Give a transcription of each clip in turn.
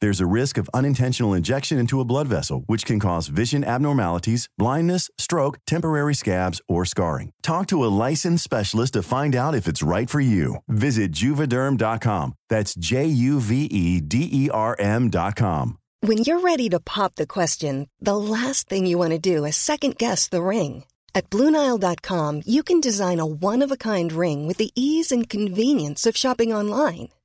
There's a risk of unintentional injection into a blood vessel, which can cause vision abnormalities, blindness, stroke, temporary scabs, or scarring. Talk to a licensed specialist to find out if it's right for you. Visit juvederm.com. That's J U V E D E R M.com. When you're ready to pop the question, the last thing you want to do is second guess the ring. At Bluenile.com, you can design a one of a kind ring with the ease and convenience of shopping online.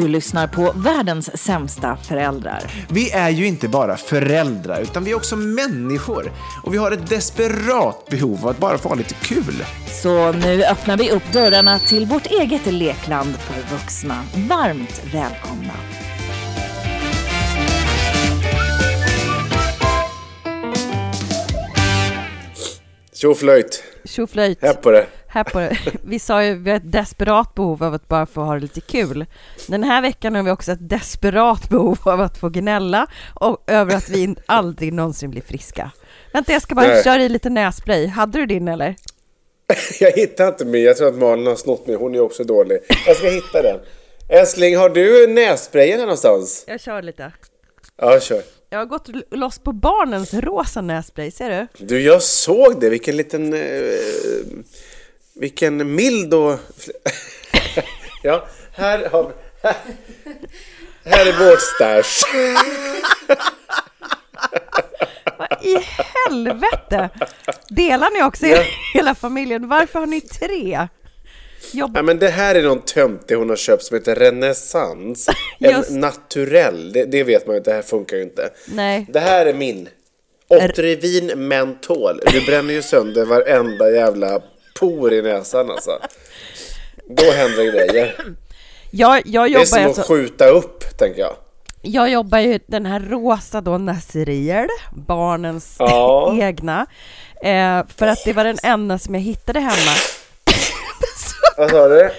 Du lyssnar på världens sämsta föräldrar. Vi är ju inte bara föräldrar, utan vi är också människor. Och vi har ett desperat behov av att bara få ha lite kul. Så nu öppnar vi upp dörrarna till vårt eget lekland för vuxna. Varmt välkomna. Tjoflöjt, Tjoflöjt. här på det. Här på. Vi sa ju vi har ett desperat behov av att bara få ha det lite kul. Den här veckan har vi också ett desperat behov av att få gnälla och över att vi aldrig någonsin blir friska. Vänta, jag ska bara Nej. köra i lite nässpray. Hade du din eller? Jag hittar inte min. Jag tror att Malin har snott min. Hon är också dålig. Jag ska hitta den. Älskling, har du nässprayen här någonstans? Jag kör lite. Ja, kör. Jag har gått loss på barnens rosa nässpray, ser du? Du, jag såg det. Vilken liten... Eh, vilken mild och... ja, här har vi... Här, här är vårt stash. Vad i helvete? Delar ni också Ja. hela familjen? Varför har ni tre? Jobb... Ja, men det här är någon töntig hon har köpt som heter Renaissance. En Just. naturell. Det, det vet man ju, det här funkar ju inte. Nej. Det här är min. Otrivin mentol. Du bränner ju sönder varenda jävla por i näsan alltså. Då händer grejer. Jag, jag, Det är jobbar som alltså, att skjuta upp, tänker jag. jag jobbar ju den här rosa då, Nasriel, barnens Ja. egna. Eh, för att det var den enda som jag hittade hemma. Vad sa du?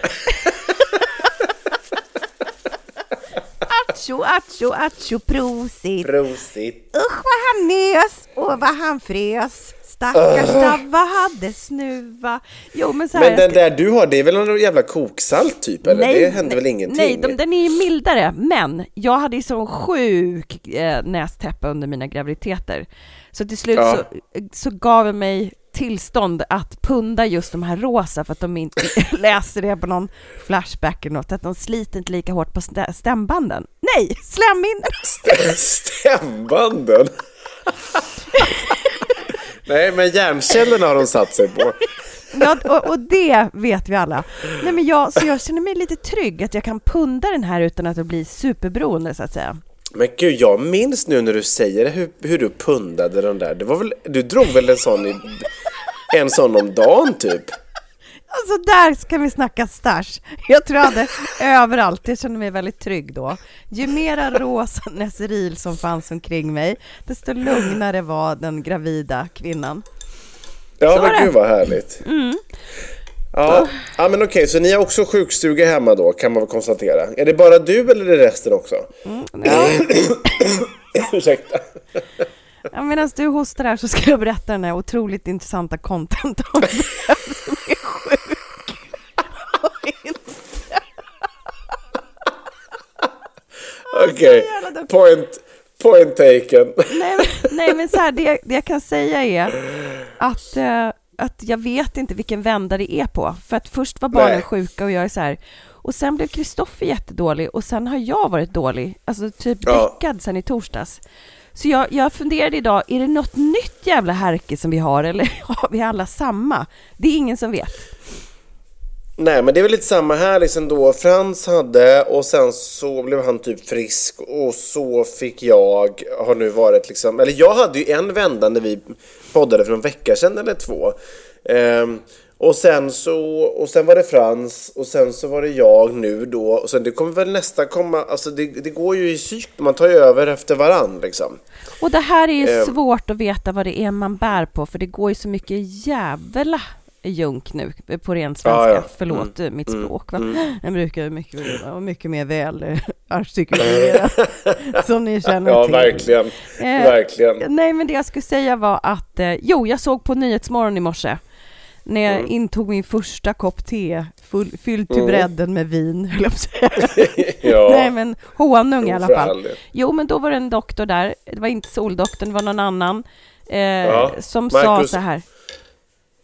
Atsjo, atsjo, atsjo, prosit. Prosit. Usch vad han nös och vad han frös. Stackars Dabba hade snuva. Jo men så här. Men den där du har, det är väl någon jävla koksalt typ, eller? det händer väl nej, ingenting? Nej, de, den är mildare, men jag hade ju sån sjuk eh, nästäppa under mina graviditeter. Så till slut Ja. så, så gav jag mig tillstånd att punda just de här rosa för att de inte läste det på någon flashback eller något, att de sliter inte lika hårt på stä- stämbanden. Nej, slemhinnorna! Stämbanden? Nej, men hjärncellerna har de satt sig på. Ja, och, och det vet vi alla. Nej, men jag, så jag känner mig lite trygg att jag kan punda den här utan att det blir superberoende så att säga. Men gud, jag minns nu när du säger hur, hur du pundade den där. Det var väl, du drog väl en sån, i, en sån om dagen typ? Alltså där ska vi snacka stash. Jag tror jag hade överallt, jag kände mig väldigt trygg då. Ju mera rosa Neseril som fanns omkring mig, desto lugnare var den gravida kvinnan. Ja, Så men det. gud vad härligt. Ja, ja, men okej, så ni har också sjukstuga hemma då, kan man väl konstatera. Är det bara du eller är det resten också? Ja, Ursäkta. Ja, Medan du hostar här så ska jag berätta den här otroligt intressanta content om vem som är sjuk och inte. Okej, duktig. point, Point taken. Nej, men, nej, men så här, det, det jag kan säga är att, eh, att jag vet inte vilken vända det är på. För att först var barnen Nej. sjuka och jag är så här. Och sen blev Kristoffer jättedålig och sen har jag varit dålig. Alltså typ Ja. däckad sen i torsdags. Så jag, jag funderade idag, är det något nytt jävla härke som vi har eller har vi alla samma? Det är ingen som vet. Nej, men det är väl lite samma här liksom då. Frans hade och sen så blev han typ frisk och så fick jag, har nu varit liksom, eller jag hade ju en vända när vi poddade för en vecka sedan eller två. Ehm, och sen så, och sen var det Frans och sen så var det jag nu då och sen det kommer väl nästa komma, alltså det, det går ju i cykel, man tar ju över efter varann liksom. Och det här är ju Eh. svårt att veta vad det är man bär på, för det går ju så mycket jävla junk nu på ren svenska. Ja, ja. Förlåt eh, mitt språk. Va? Jag brukar mycket, vara mycket mer väl eh, artikulerat, som ni känner Ja, till. verkligen. Eh, Verkligen. Nej, men det jag skulle säga var att, eh, jo, jag såg på Nyhetsmorgon i morse när jag Mm. intog min första kopp te, full, fylld till bredden med vin, höll jag på att säga. Ja. Nej, men honung i alla för fall. Jo, men då var det en doktor där. Det var inte Soldoktorn, det var någon annan. Eh, som sa Marcus- så här.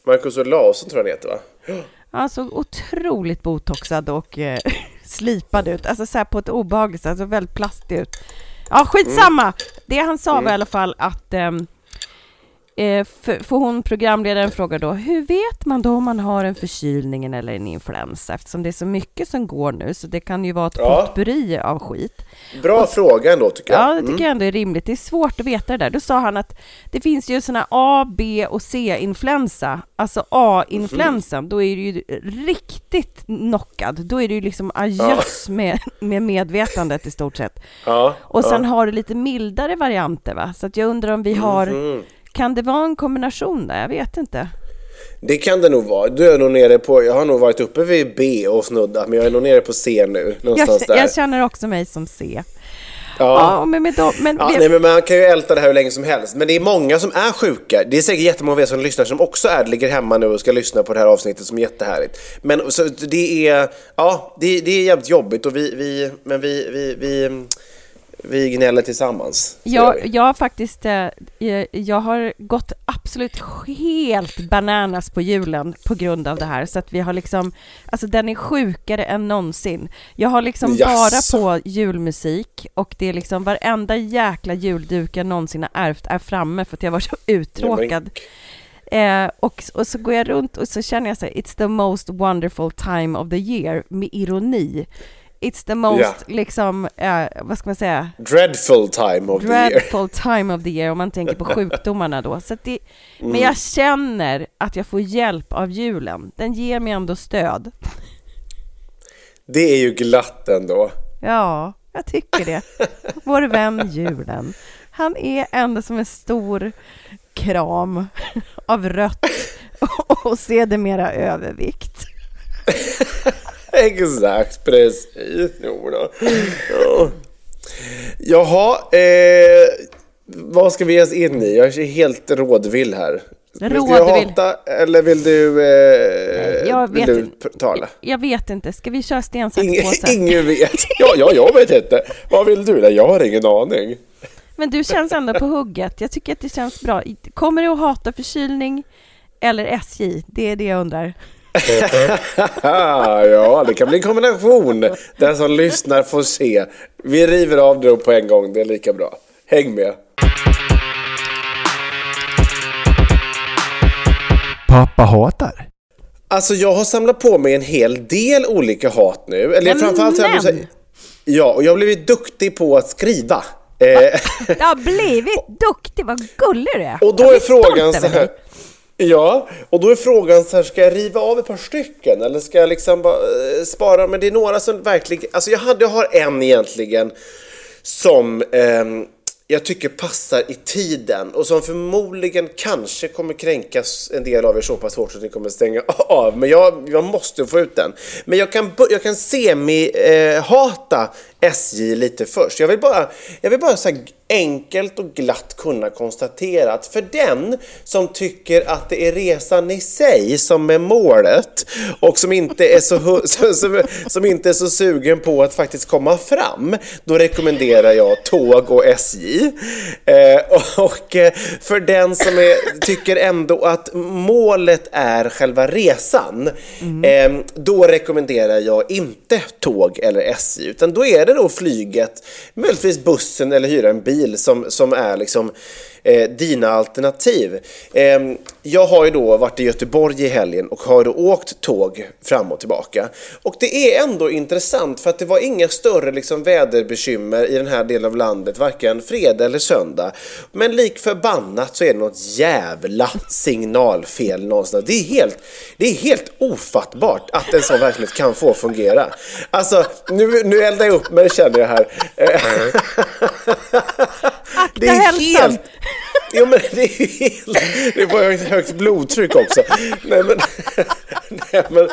Marcus Olausson tror jag han heter va? Han såg otroligt botoxad och eh, slipad ut. Alltså så här på ett obehagligt sätt. Alltså väldigt plastig ut. Ja, skitsamma! Det han sa var i alla fall att ehm, eh, för, för hon programledaren frågar då hur vet man då om man har en förkylning eller en influensa eftersom det är så mycket som går nu så det kan ju vara ett Ja. potpurri av skit. Bra fråga ändå tycker jag. Ja, det tycker jag ändå är rimligt. Det är svårt att veta det där. Då sa han att det finns ju såna A, B och C-influensa. Alltså A-influensan, då är du ju riktigt knockad. Då är du ju liksom ajöss med, med medvetandet i stort sett. Ja, Och sen ja. har du lite mildare varianter va? Så att jag undrar om vi har... Mhm. Kan det vara en kombination där? Jag vet inte. Det kan det nog vara. Du är nog nere på, jag har nog varit uppe vid B och snuddat, men jag är nog nere på C nu. Jag, Någonstans där. jag känner också mig som C. ja. Ja, men med dem, men Ja, vet- nej, men man kan ju älta det här hur länge som helst. Men det är många som är sjuka. Det är säkert jättemånga av er som lyssnar som också är, ligger hemma nu och ska lyssna på det här avsnittet som är jättehärligt. Men så det är, ja, det, det är jävligt jobbigt och vi, vi men vi, vi, vi, vi gnäller tillsammans. Jag, jag har faktiskt, eh, jag- jag har gått absolut helt bananas på julen på grund av det här. Så att vi har liksom, alltså den är sjukare än någonsin. Jag har liksom Jaså. bara på julmusik och det är liksom varenda jäkla julduk jag någonsin har ärvt är framme för att jag var så uttråkad. Eh, och, och så går jag runt och så känner jag så här, it's the most wonderful time of the year, med ironi. It's the most, Ja. liksom, eh, vad ska man säga, Dreadful time of the year. dreadful time of the year om man tänker på sjukdomarna då. Så det, Mm. Men jag känner att jag får hjälp av julen. Den ger mig ändå stöd. Det är ju glatt ändå. Ja, jag tycker det. Vår vän julen. Han är ändå som en stor kram av rött och sedermera övervikt. Exakt, precis. Jo då. Ja. Jaha, eh, vad ska vi ge oss in i? Jag är helt rådvill här. Vill du Rådvill. hata eller vill du, eh, Jag vill vet du tala? Jag vet inte, ska vi köra sten, sax, Ingen, ingen vet. Ja, ja, jag vet inte. Vad vill du? Nej, jag har ingen aning. Men du känns ändå på hugget. Jag tycker att det känns bra. Kommer du att hata förkylning eller SJ? Det är det jag undrar. ja, det kan bli en kombination. Den som lyssnar får se. Vi river av det på en gång, det är lika bra. Häng med. Pappa hatar. Alltså jag har samlat på mig en hel del olika hat nu. Eller Men framförallt jag men! blivit, Ja, och jag har blivit duktig på att skriva. Eh, Du har blivit duktig, vad gullig du är. och då Jag är frågan så här. Ja, och då är frågan så här, ska jag riva av ett par stycken eller ska jag liksom bara eh, spara? Men det är några som verkligen, alltså jag, hade, jag har en egentligen som eh, jag tycker passar i tiden och som förmodligen kanske kommer kränkas en del av er så pass hårt så att ni kommer stänga av. Men jag, jag måste få ut den. Men jag kan, jag kan semi-hata eh, SJ lite först. Jag vill bara, jag vill bara så enkelt och glatt kunna konstatera att för den som tycker att det är resan i sig som är målet och som inte är så, som, som inte är så sugen på att faktiskt komma fram, då rekommenderar jag tåg och SJ. Eh, och eh, för den som är, tycker ändå att målet är själva resan, mm. eh, då rekommenderar jag inte tåg eller SJ, utan då är det då flyget, möjligtvis bussen eller hyra en bil som, som är liksom eh, dina alternativ. Eh, jag har ju då varit i Göteborg i helgen och har då åkt tåg fram och tillbaka. Och det är ändå intressant för att det var inga större liksom, väderbekymmer i den här delen av landet, varken fredag eller söndag. Men lik förbannat så är det något jävla signalfel någonstans. Det är helt, det är helt ofattbart att en sån verksamhet kan få fungera. Alltså, nu, nu eldar jag upp mig känner jag här. Akta det är hälsan! Helt, Jo men det är ju helt... Det var ett högt blodtryck också. Nej men, nej men,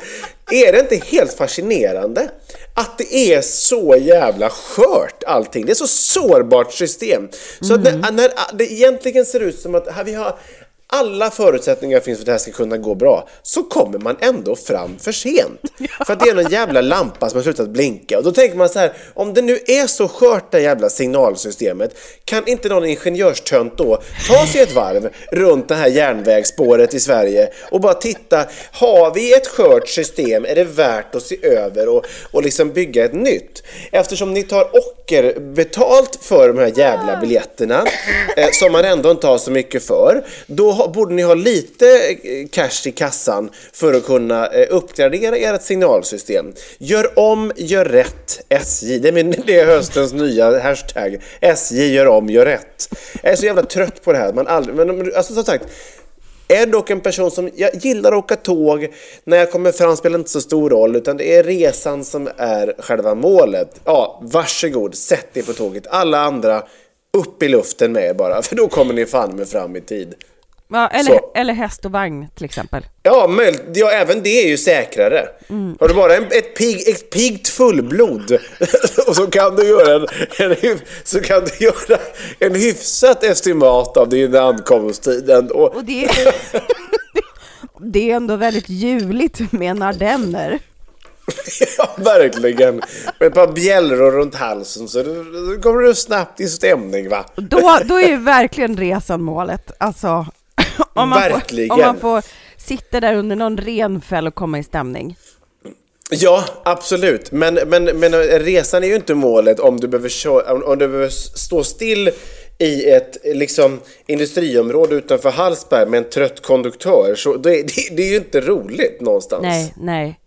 är det inte helt fascinerande att det är så jävla skört allting? Det är så sårbart system. Så mm. att när, när det egentligen ser ut som att vi har alla förutsättningar finns för att det här ska kunna gå bra, så kommer man ändå fram för sent. För att det är någon jävla lampa som har slutat blinka. Och då tänker man så här, om det nu är så skört det jävla signalsystemet, kan inte någon ingenjörstönt då ta sig ett varv runt det här järnvägsspåret i Sverige och bara titta, har vi ett skört system, är det värt att se över och, och liksom bygga ett nytt? Eftersom ni tar ocker betalt för de här jävla biljetterna, eh, som man ändå inte har så mycket för, då borde ni ha lite eh, cash i kassan för att kunna eh, uppgradera ert signalsystem. Gör om, gör rätt SJ. Det är, min, det är höstens nya hashtag. SJ gör om, gör rätt. Jag är så jävla trött på det här. Man aldrig, men alltså som sagt, är dock en person som jag gillar att åka tåg. När jag kommer fram spelar det inte så stor roll, utan det är resan som är själva målet. Ja, varsågod, sätt er på tåget. Alla andra, upp i luften med er bara, för då kommer ni fan med fram i tid. Ja, eller, eller häst och vagn till exempel. Ja, möjligt. ja, även det är ju säkrare. Mm. Har du bara en, ett, pig, ett piggt fullblod och så kan du göra en, en, så kan du göra en hyfsat estimat av din ankomsttid. Och, och det, är, det är ändå väldigt juligt med ardenner. ja, verkligen. Med ett par bjällror runt halsen så kommer du snabbt i stämning va? Då, då är ju verkligen resan målet. Alltså, om man Verkligen. Får, om man får sitta där under någon renfäll och komma i stämning. Ja, absolut. Men, men, men resan är ju inte målet om du behöver, köra, om du behöver stå still i ett liksom, industriområde utanför Hallsberg med en trött konduktör. Så det, det, det är ju inte roligt någonstans. Nej, nej.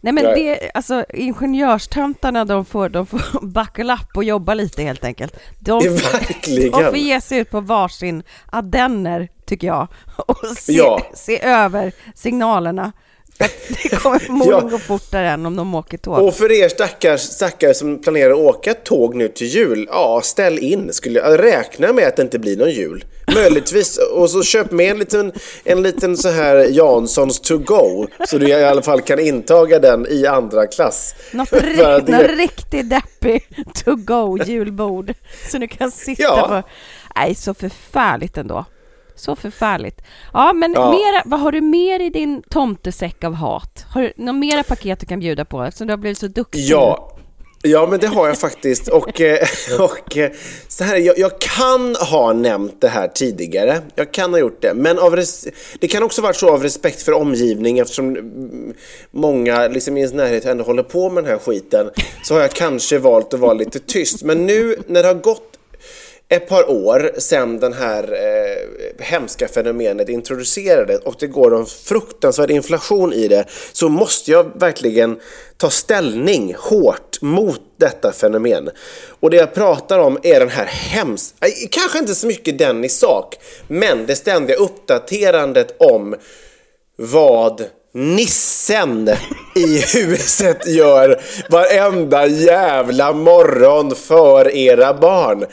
Nej men det, alltså ingenjörstöntarna de får, de får buckle up och jobba lite helt enkelt. De, Verkligen. de får ge sig ut på varsin ardenner tycker jag och se, ja. se över signalerna. Att det kommer förmodligen ja. gå fortare än om de åker tåg. Och för er stackars, stackare som planerar att åka tåg nu till jul, ja ställ in. Skulle jag räkna med att det inte blir någon jul. Möjligtvis, och så köp med en liten, en liten så här Janssons to go, så du i alla fall kan intaga den i andra klass. Något, rikt, något riktigt deppig to go julbord, så du kan sitta ja. på... Nej, så förfärligt ändå. Så förfärligt. Ja, men ja. Mera, vad har du mer i din tomtesäck av hat? Har du några mera paket du kan bjuda på eftersom du har blivit så duktig? Ja, Ja, men det har jag faktiskt. Och, eh, och eh, så här, jag, jag, kan ha nämnt det här tidigare. Jag kan ha gjort det. Men av res- det kan också varit så av respekt för omgivning eftersom många liksom i ens närhet ändå håller på med den här skiten. Så har jag kanske valt att vara lite tyst. Men nu när det har gått ett par år sedan den här eh, hemska fenomenet introducerades och det går en fruktansvärd inflation i det så måste jag verkligen ta ställning hårt mot detta fenomen. Och det jag pratar om är den här hemska, eh, kanske inte så mycket den i sak, men det ständiga uppdaterandet om vad nissen i huset gör varenda jävla morgon för era barn.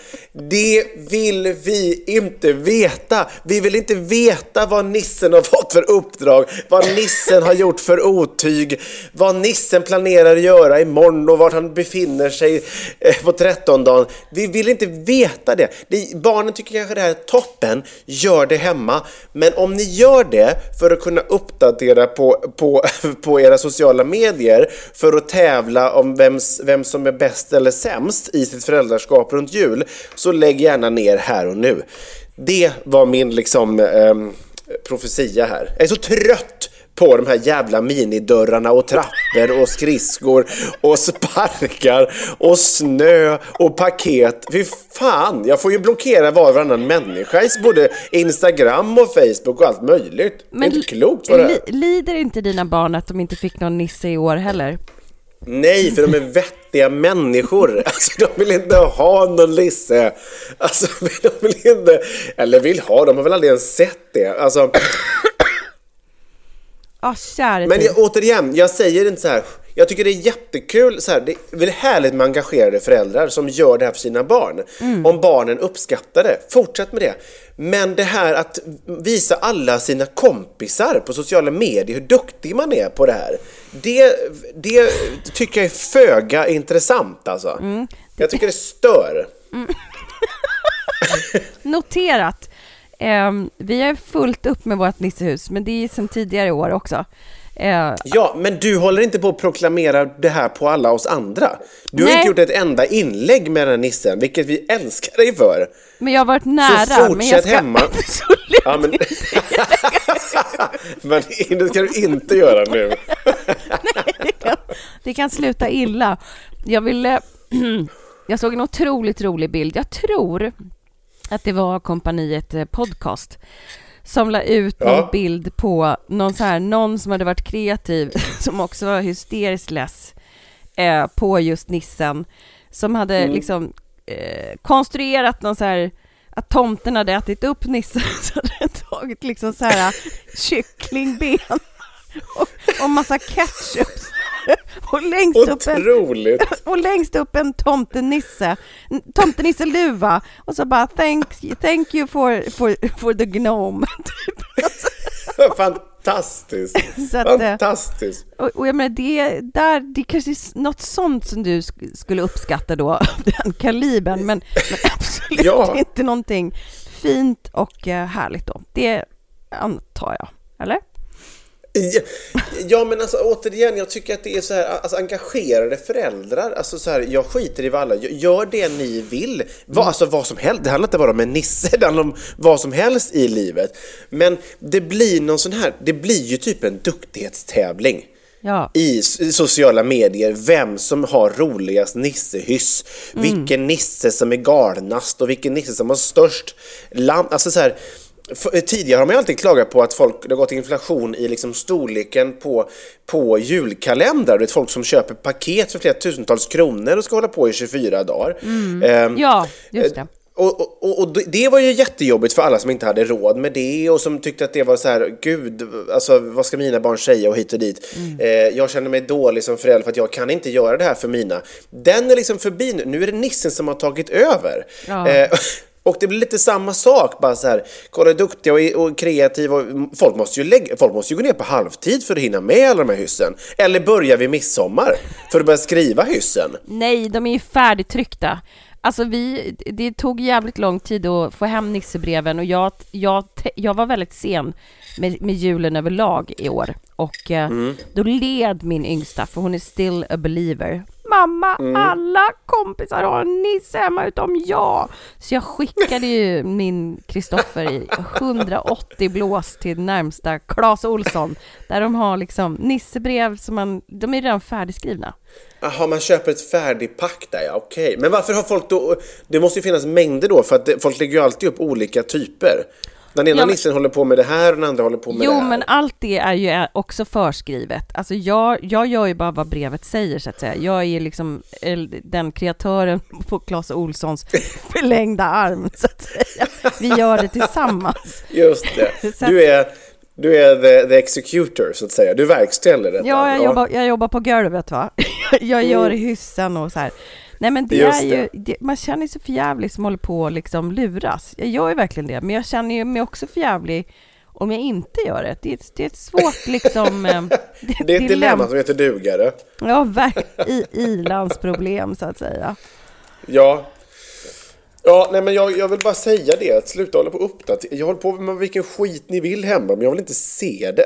Det vill vi inte veta. Vi vill inte veta vad nissen har fått för uppdrag, vad nissen har gjort för otyg, vad nissen planerar att göra imorgon och vart han befinner sig eh, på trettondagen. Vi vill inte veta det. Barnen tycker kanske det här är toppen, gör det hemma. Men om ni gör det för att kunna uppdatera på, på, på era sociala medier för att tävla om vem, vem som är bäst eller sämst i sitt föräldraskap runt jul, så lägg gärna ner här och nu. Det var min liksom eh, profetia här. Jag är så trött på de här jävla minidörrarna och trappor och skridskor och sparkar och snö och paket. Fy fan, jag får ju blockera var och varannan människa i både Instagram och Facebook och allt möjligt. Men det är inte klokt vad det är. Lider inte dina barn att de inte fick någon Nisse i år heller? Nej, för de är vettiga människor. Alltså, de vill inte ha någon Lisse. Alltså, de vill inte... Eller vill ha, de har väl aldrig ens sett det. Alltså... Oh, Men jag, återigen, jag säger inte så här. Jag tycker det är jättekul, så här, det är väl härligt med engagerade föräldrar som gör det här för sina barn. Mm. Om barnen uppskattar det, fortsätt med det. Men det här att visa alla sina kompisar på sociala medier hur duktig man är på det här. Det, det tycker jag är föga intressant alltså. Mm. Jag tycker det stör. Mm. Noterat. Um, vi har fullt upp med vårt Nissehus, men det är sedan tidigare år också. Uh, ja, men du håller inte på att proklamera det här på alla oss andra. Du nej. har inte gjort ett enda inlägg med den här nissen, vilket vi älskar dig för. Men jag har varit nära. Så fortsätt men jag ska hemma. ja, men... men det ska du inte göra nu. nej, det kan, det kan sluta illa. Jag ville... jag såg en otroligt rolig bild. Jag tror att det var kompaniet eh, Podcast som la ut ja. någon bild på någon, så här, någon som hade varit kreativ, som också var hysteriskt less eh, på just nissen, som hade mm. liksom eh, konstruerat någon så här att tomten hade ätit upp nissen så hade den tagit liksom så här kycklingben och, och massa ketchup och längst Otroligt. upp en, och längst upp en tomtenisse, tomtenisse-luva och så bara thanks, thank you for, for, for the gnome. Fantastiskt! Att, eh, Fantastiskt! Och, och jag menar, det, där, det kanske är något sånt som du skulle uppskatta då, den kalibern, men, men absolut ja. inte någonting fint och eh, härligt då. Det antar jag, eller? Ja, men alltså återigen, jag tycker att det är så här, alltså engagerade föräldrar, alltså så här, jag skiter i vad alla gör det ni vill. Vad, mm. alltså vad som helst, det handlar inte bara om en nisse, det handlar om vad som helst i livet. Men det blir någon sån här, det blir ju typ en duktighetstävling. Ja. i sociala medier vem som har roligast nissehyss, mm. vilken nisse som är galnast och vilken nisse som har störst lamp. Alltså så här, för, tidigare har man ju alltid klagat på att folk, det har gått inflation i liksom storleken på, på julkalendrar. Det är folk som köper paket för flera tusentals kronor och ska hålla på i 24 dagar. Mm. Eh, ja, just det. Och, och, och, det var ju jättejobbigt för alla som inte hade råd med det och som tyckte att det var så här, gud, alltså vad ska mina barn säga och hit och dit. Mm. Eh, jag känner mig dålig som förälder för att jag kan inte göra det här för mina. Den är liksom förbi nu, nu är det nissen som har tagit över. Ja. Eh, Och det blir lite samma sak, bara så här, kolla hur duktiga och, och kreativa, folk måste, ju lägga, folk måste ju gå ner på halvtid för att hinna med alla de här hyssen. Eller börjar vi midsommar för att börja skriva hyssen? Nej, de är ju färdigtryckta. Alltså vi, det tog jävligt lång tid att få hem nissebreven och jag, jag, jag var väldigt sen med, med julen överlag i år. Och eh, mm. då led min yngsta, för hon är still a believer. Mamma, mm. alla kompisar har en nisse hemma utom jag. Så jag skickade ju min Kristoffer i 180 blås till närmsta Clas Olsson. Där de har liksom nissebrev som man, de är redan färdigskrivna. Jaha, man köper ett färdigpack där ja, okej. Okay. Men varför har folk då, det måste ju finnas mängder då för att folk lägger ju alltid upp olika typer. Den ena ja, men... nissen håller på med det här och den andra håller på med jo, det här. Jo, men allt det är ju också förskrivet. Alltså jag, jag gör ju bara vad brevet säger så att säga. Jag är liksom den kreatören på Clas Olssons förlängda arm så att säga. Vi gör det tillsammans. Just det. Du är Du är the, the executor, så att säga. Du verkställer detta. Ja, jag, Jobbar, jag jobbar på golvet va. Jag gör hyssen och så här. Nej men det Just är ju, det, man känner sig för jävlig som håller på att liksom luras. Jag gör ju verkligen det, men jag känner ju mig också för jävlig om jag inte gör det. Det är, ett- det är ett svårt liksom... eh, Det är ett dilemma som heter dugare. Ja, verk, i, ilandsproblem så att säga. Ja. Ja, nej men jag, jag vill bara säga det, att sluta hålla på och uppdatera. Jag håller på med vilken skit ni vill hemma, men jag vill inte se det.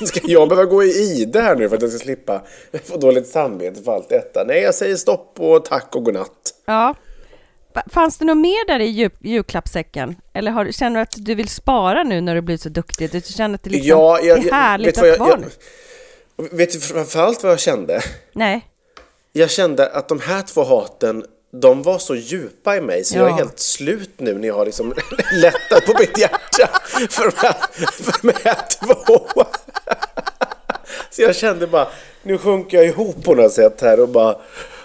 Ska jag behöva gå i det här nu för att jag ska slippa få dåligt samvete för allt detta? Nej, jag säger stopp och tack och godnatt. Ja. Fa- Fanns det något mer där i jul, julklappssäcken? Eller har, känner du att du vill spara nu när du blir så duktig? Du känner att det, liksom, Ja, jag- det är jag- härligt vet att vara jag- nu? jag- Vet du framförallt vad jag kände? Nej. Jag kände att de här två haten, de var så djupa i mig så jag är Ja. helt slut nu när jag har liksom lättat på mitt hjärta för de här, för de här två. Så jag kände bara, nu sjunker jag ihop på något sätt här och bara,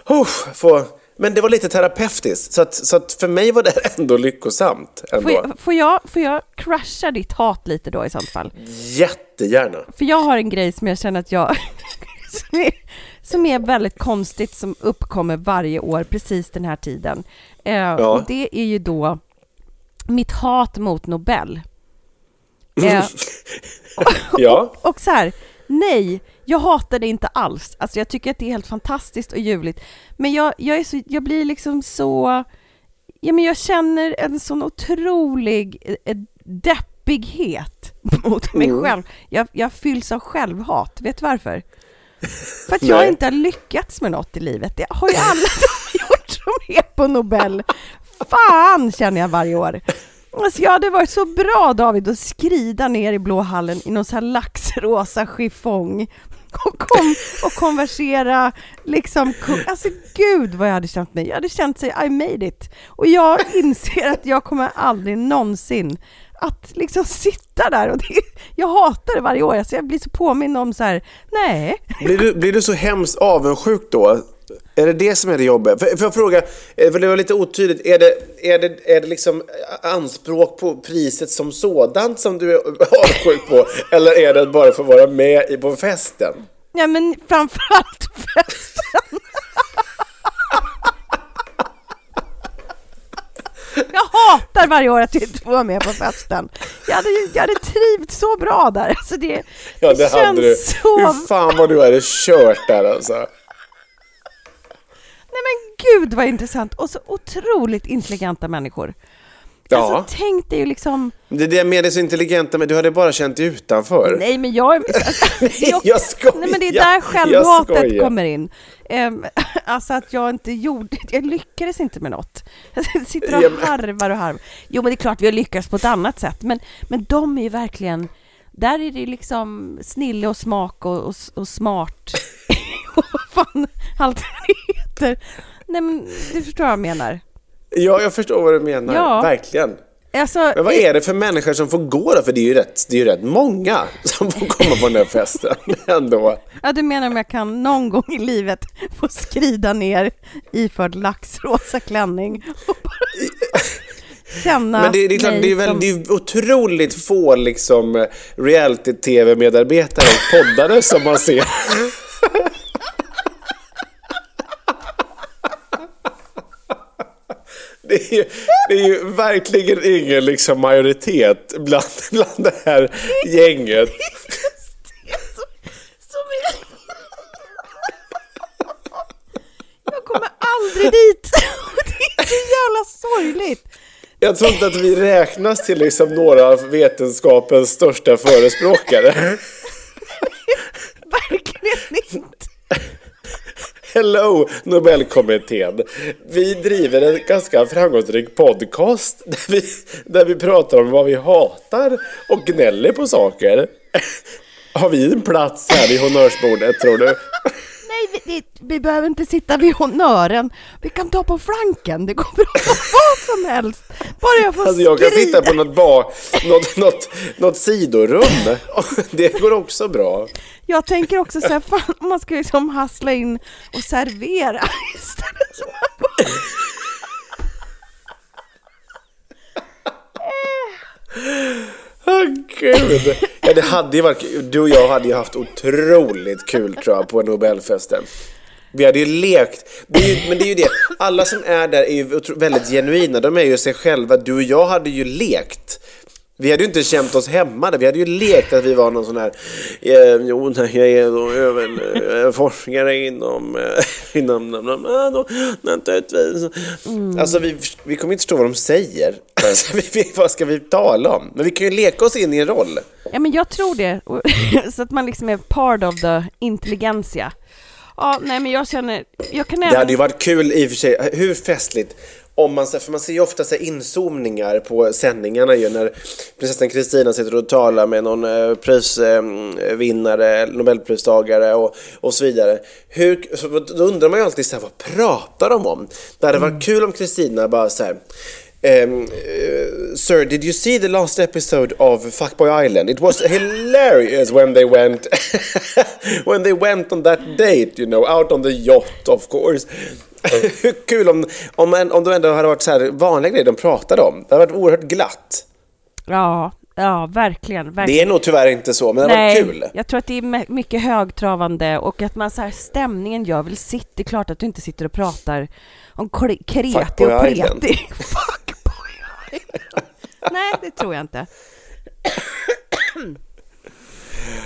uff, få... Men det var lite terapeutiskt, så att, så att för mig var det ändå lyckosamt. Ändå. Får jag, får, jag, får jag crasha ditt hat lite då i sånt fall? Jättegärna. För jag har en grej som jag känner att jag... som, är, som är väldigt konstigt som uppkommer varje år precis den här tiden. Eh, Och det är ju då mitt hat mot Nobel. Eh, Ja. och så här, nej, jag hatar det inte alls. Alltså jag tycker att det är helt fantastiskt och ljuvligt. Men jag, jag, är så, jag blir liksom så... Ja, men jag känner en sån otrolig eh, deppighet mot mig Mm. själv. Jag, jag fylls av självhat. Vet du varför? För att jag inte har lyckats med något i livet. Det har ju alla gjort som är på Nobel. Fan, känner jag varje år. Alltså jag hade varit så bra David att skrida ner i blå hallen i någon sån här laxrosa chiffong och, kom, och konversera liksom, alltså gud vad jag hade känt mig. Jag hade känt sig, I made it. Och jag inser att jag kommer aldrig någonsin att liksom sitta där och det, jag hatar det varje år. Alltså jag blir så påminn om så här, nej, Blir du, blir du så hemskt avundsjuk då? Är det det som är det jobbiga? För, för jag fråga, eh, för det var lite otydligt, är det, är det, är det liksom anspråk på priset som sådant som du är avundsjuk på? Eller är det bara för att vara med i- på festen? Ja men framförallt festen. Jag hatar varje år att jag inte får vara med på festen. Jag hade, jag hade trivts så bra där. Alltså det, Ja, det känns hade du. så... Hur fan vad du hade kört där alltså. Nej men gud vad intressant och så otroligt intelligenta människor. Ja, Alltså tänk dig ju liksom... det är det med det så intelligenta, men du hade bara känt dig utanför. Nej men jag... Nej, jag skojar. Nej men det är där självhatet kommer in. Ehm, alltså att jag inte gjorde, jag lyckades inte med något. Jag sitter och harvar och harvar. Jo men det är klart vi har lyckats på ett annat sätt, men, men de är ju verkligen, där är det liksom snille och smak och, och, och smart. vad fan allt det heter. Nej men du förstår vad jag menar. Ja, jag förstår vad du menar. Ja. Verkligen. Alltså, Men vad är det för människor som får gå då? För det är ju rätt, det är ju rätt många som får komma på den här festen ändå. Ja, du menar om jag kan någon gång i livet få skrida ner iförd laxrosa klänning och bara känna Men det, det är klart, det är, väl, som... det är otroligt få liksom reality-tv-medarbetare och poddare som man ser. Det är, ju, det är ju verkligen ingen liksom majoritet bland, bland det här gänget. Jag kommer aldrig dit! Det är så jävla sorgligt! Jag tror inte att vi räknas till liksom några av vetenskapens största förespråkare. Hello Nobelkommittén! Vi driver en ganska framgångsrik podcast där vi, där vi pratar om vad vi hatar och gnäller på saker. Har vi en plats här vid honnörsbordet tror du? Nej, vi, vi behöver inte sitta vid honnören. Vi kan ta på flanken. Det går bra vad som helst. Bara jag får Alltså jag kan skrida. sitta på något, ba, något, något, något sidorum. Det går också bra. Jag tänker också så här, fan man ska liksom hassla in och servera istället. Så man bara... Åh gud! Ja, det hade ju varit Du och jag hade ju haft otroligt kul tror jag på Nobelfesten. Vi hade ju lekt, det är ju, men det är ju det, alla som är där är ju väldigt genuina, de är ju sig själva. Du och jag hade ju lekt. Vi hade ju inte känt oss hemma där, vi hade ju lekt att vi var någon sån här, eh, jo, nej, jag är då även eh, forskare inom, eh, inom, inom, inom äh, då, naturligtvis. Alltså vi, vi kommer inte förstå vad de säger. Alltså, vi, vad ska vi tala om? Men vi kan ju leka oss in i en roll. Ja men jag tror det, så att man liksom är part of the intelligentia. Ja, nej men jag känner, jag kan Det även... hade ju varit kul i och för sig, hur festligt om man, för man ser ju ofta så inzoomningar på sändningarna ju när prinsessan Kristina sitter och talar med någon eh, prisvinnare, nobelpristagare och, och så vidare. Hur, så då undrar man ju alltid så här, vad pratar de om? Det hade varit kul om Kristina bara så här Um, uh, sir, did you see the last episode of Fuckboy Island? It was hilarious when they went when they went on that date, you know, out on the yacht, of course. Hur kul om, om, en, om de ändå hade varit så här vanliga grejer de pratade om. Det hade varit oerhört glatt. Ja, ja verkligen, verkligen. Det är nog tyvärr inte så, men det hade varit kul. jag tror att det är mycket högtravande och att man så här, stämningen gör väl sitt. Det är klart att du inte sitter och pratar om kre- kreti och preti. Fuckboy. Nej, det tror jag inte.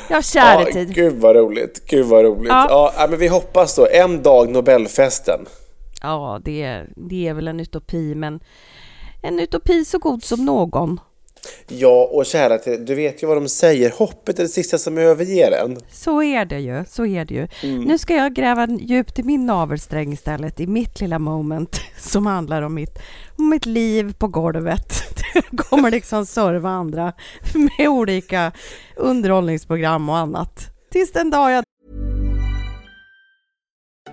Ja, käre Ja, tid. gud vad roligt, gud vad roligt. Ja. Ja. Ja, men vi hoppas då, en dag Nobelfesten. Ja, det, är- det är väl en utopi, men en utopi så god som någon. Ja, och kära du vet ju vad de säger, hoppet är det sista som överger en. Så är det ju, så är det ju. Mm. Nu ska jag gräva djupt i min navelsträng istället, i mitt lilla moment som handlar om mitt, om mitt liv på golvet. Jag kommer liksom serva andra med olika underhållningsprogram och annat. Tills den dag jag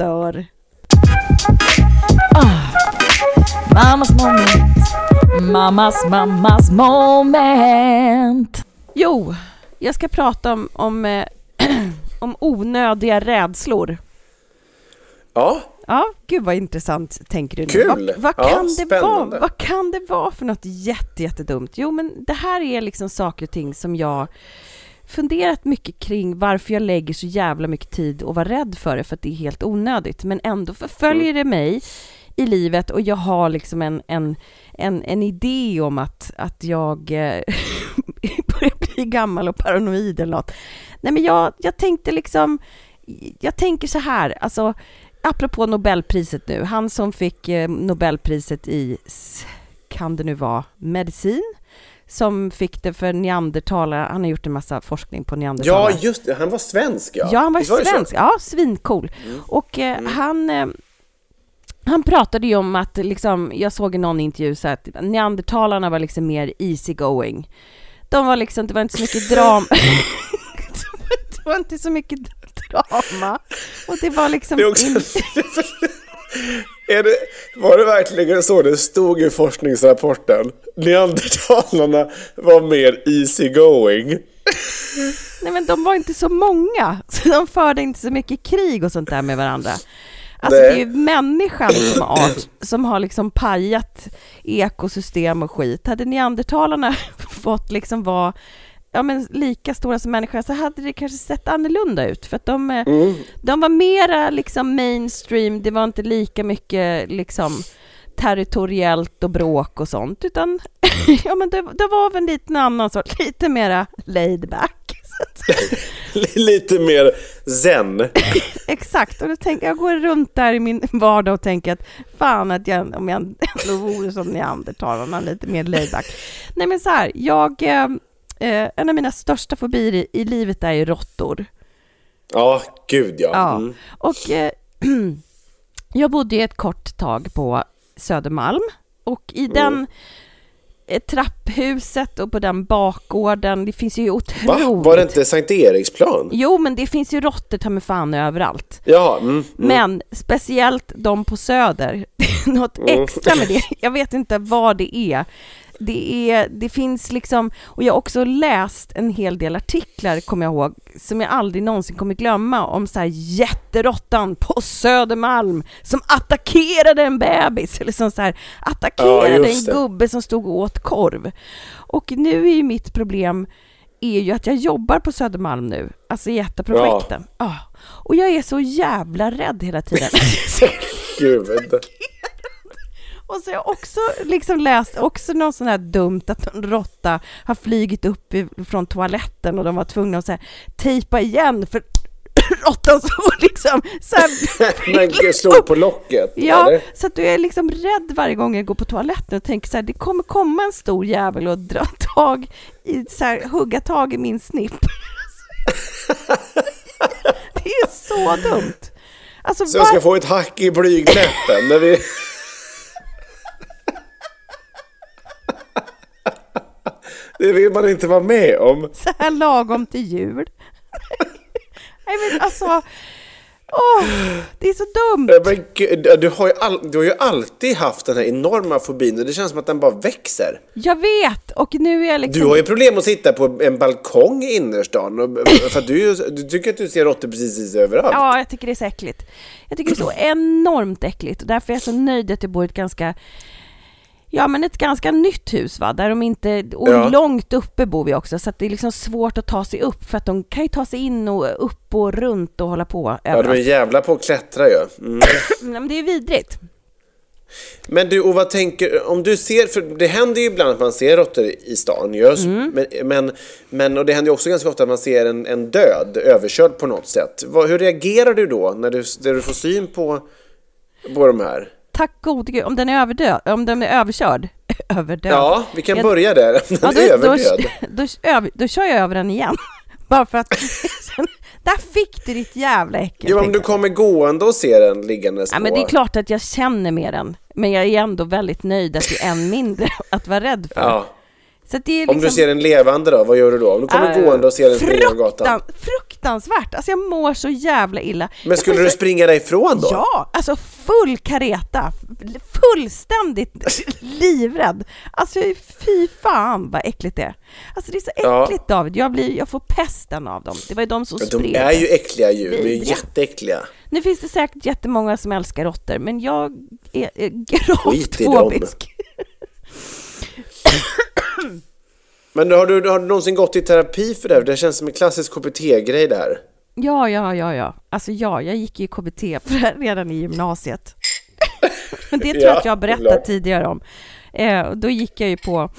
Dör. Mammas moment. Mammas, mammas moment. Jo, jag ska prata om, om, eh, om onödiga rädslor. Ja, Ja, gud vad intressant tänker du nu. Kul! Vad, vad, Ja, kan det spännande. vara, vad kan det vara för något jätte, jättedumt? Jo, men det här är liksom saker och ting som jag funderat mycket kring varför jag lägger så jävla mycket tid och var rädd för det för att det är helt onödigt. Men ändå förföljer det mig i livet och jag har liksom en, en, en, en idé om att, att jag eh, börjar bli gammal och paranoid eller något. Nej men jag, jag tänkte liksom, jag tänker så här, alltså apropå Nobelpriset nu, han som fick eh, Nobelpriset i, kan det nu vara, medicin? Som fick det för neandertalare, han har gjort en massa forskning på neandertalare. ja just det, han var svensk ja. Ja, han var så? svensk. Ja, svincool. Och eh, han, eh, han pratade ju om att, liksom, jag såg i någon intervju så att neandertalarna var liksom mer easy going. De var liksom, det var inte så mycket drama. det var inte så mycket drama. Och det var liksom... Det är också... in- det, var det verkligen så det stod i forskningsrapporten? Neandertalarna var mer easy going. Nej men de var inte så många, så de förde inte så mycket krig och sånt där med varandra. Alltså Nej. det är ju människan som art som har liksom pajat ekosystem och skit. Hade neandertalarna fått liksom vara ja, men lika stora som människan så hade det kanske sett annorlunda ut. För att de, eh, de var mera liksom mainstream, det var inte lika mycket liksom territoriellt och bråk och sånt, utan ja, men det, det var väl lite en annan sort, lite mera laid back. Lite mer zen. Exakt, och då tänker jag går runt där i min vardag och tänker att fan att jag, om jag ändå vore som neandertalarna, lite mer laid back. Nej men så här, jag, eh, eh, en av mina största fobier i, i livet är ju råttor. Ja, gud ja. Ja. Mm. Och eh, jag bodde ju ett kort tag på Södermalm och i Mm. den eh, trapphuset och på den bakgården, det finns ju Va? otroligt... Var det inte Sankt Eriksplan? Jo, men det finns ju råttor ta mig fan överallt. Ja, mm, mm. Men speciellt de på Söder, något Mm. extra med det, jag vet inte vad det är. Det, är, det finns liksom, och jag har också läst en hel del artiklar, kommer jag ihåg, som jag aldrig någonsin kommer glömma, om så här jätteråttan på Södermalm som attackerade en bebis, eller som så här attackerade Ja, en gubbe som stod och åt korv. Och nu är ju mitt problem är ju att jag jobbar på Södermalm nu, alltså i ett av projekten. Ja. Och jag är så jävla rädd hela tiden. Gud. Och så har jag också liksom läst också något sånt här dumt att en råtta har flygit upp från toaletten och de var tvungna att så här, tejpa igen för råttan så liksom så här, Men slog på locket? Ja, eller? så att du är liksom rädd varje gång jag går på toaletten och tänker så här, det kommer komma en stor jävel och dra tag i, så här, hugga tag i min snipp. det är så dumt. Alltså, Så jag ska var- få ett hack i blygdläppen när vi... Det vill man inte vara med om. så här lagom till jul. Nej men alltså, åh, det är så dumt. Men gud, du, har ju all, du har ju alltid haft den här enorma fobin och det känns som att den bara växer. Jag vet, och nu är jag liksom... Du har ju problem att sitta på en balkong i innerstan och, för du, du tycker att du ser råttor precis överallt. Ja, jag tycker det är så äckligt. Jag tycker det är så enormt äckligt och därför är jag så nöjd att jag bor i ett ganska Ja men ett ganska nytt hus va, där de inte, och Ja. långt uppe bor vi också så det är liksom svårt att ta sig upp för att de kan ju ta sig in och upp och runt och hålla på Ja, de är jävla på att klättra ju. Mm. Men det är vidrigt. Men du, och vad tänker, om du ser, för det händer ju ibland att man ser råttor i stan just, Mm. men, men, men, och det händer ju också ganska ofta att man ser en, en död, överkörd på något sätt. Vad, hur reagerar du då när du, när du får syn på, på de här? Tack gode gud, om den är överdöd, om den är överkörd, överdöd. Ja, vi kan Jag- börja där. Den Ja, är då, då, överdöd. då, över, då kör jag över den igen. Bara för att, där fick du ditt jävla äckel. Jo, om du kommer gående och ser den liggandes Ja, men det är klart att jag känner med den, men jag är ändå väldigt nöjd att det är än mindre att vara rädd för. Ja. Är Om du liksom- ser en levande då, vad gör du då? Om du kommer Äh, gående och ser den springa gatan. fruktan- Fruktansvärt! Alltså jag mår så jävla illa. Men Jag skulle får du springa därifrån då? Ja, alltså full kareta. Fullständigt livrädd. Alltså fy fan vad äckligt det är. Alltså det är så Ja. äckligt David, jag, blir, jag får pesten av dem. Det var ju de som De spred är det. ju äckliga djur, de är ju jätteäckliga. Nu finns det säkert jättemånga som älskar råttor, men jag är, är gravt Skit i dem. fobisk. Men har du, har du någonsin gått i terapi för det? Det känns som en klassisk KBT-grej det här. Ja, ja, ja, ja. Alltså ja, jag gick ju KBT för det här redan i gymnasiet. Men det tror jag Ja, att jag har berättat klart. tidigare om. Eh, då gick jag ju på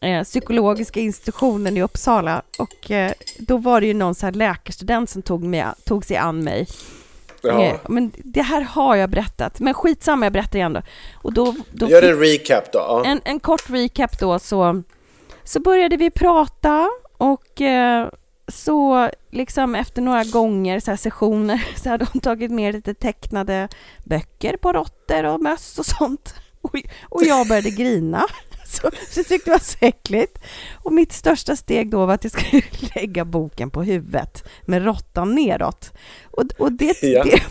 eh, psykologiska institutionen i Uppsala och eh, då var det ju någon så här läkarstudent som tog, med, tog sig an mig. Ja. Eh, men det här har jag berättat, men skitsamma, jag berättar igen då. Och då, då Gör en recap då. Ja. en, en kort recap då så, så började vi prata och eh, så liksom efter några gånger så sessioner så hade hon tagit med lite tecknade böcker på råttor och möss och sånt. Och, och jag började grina. Så, så jag tyckte det var så äckligt. Och mitt största steg då var att jag skulle lägga boken på huvudet med råttan neråt. Och, och det, Ja. det,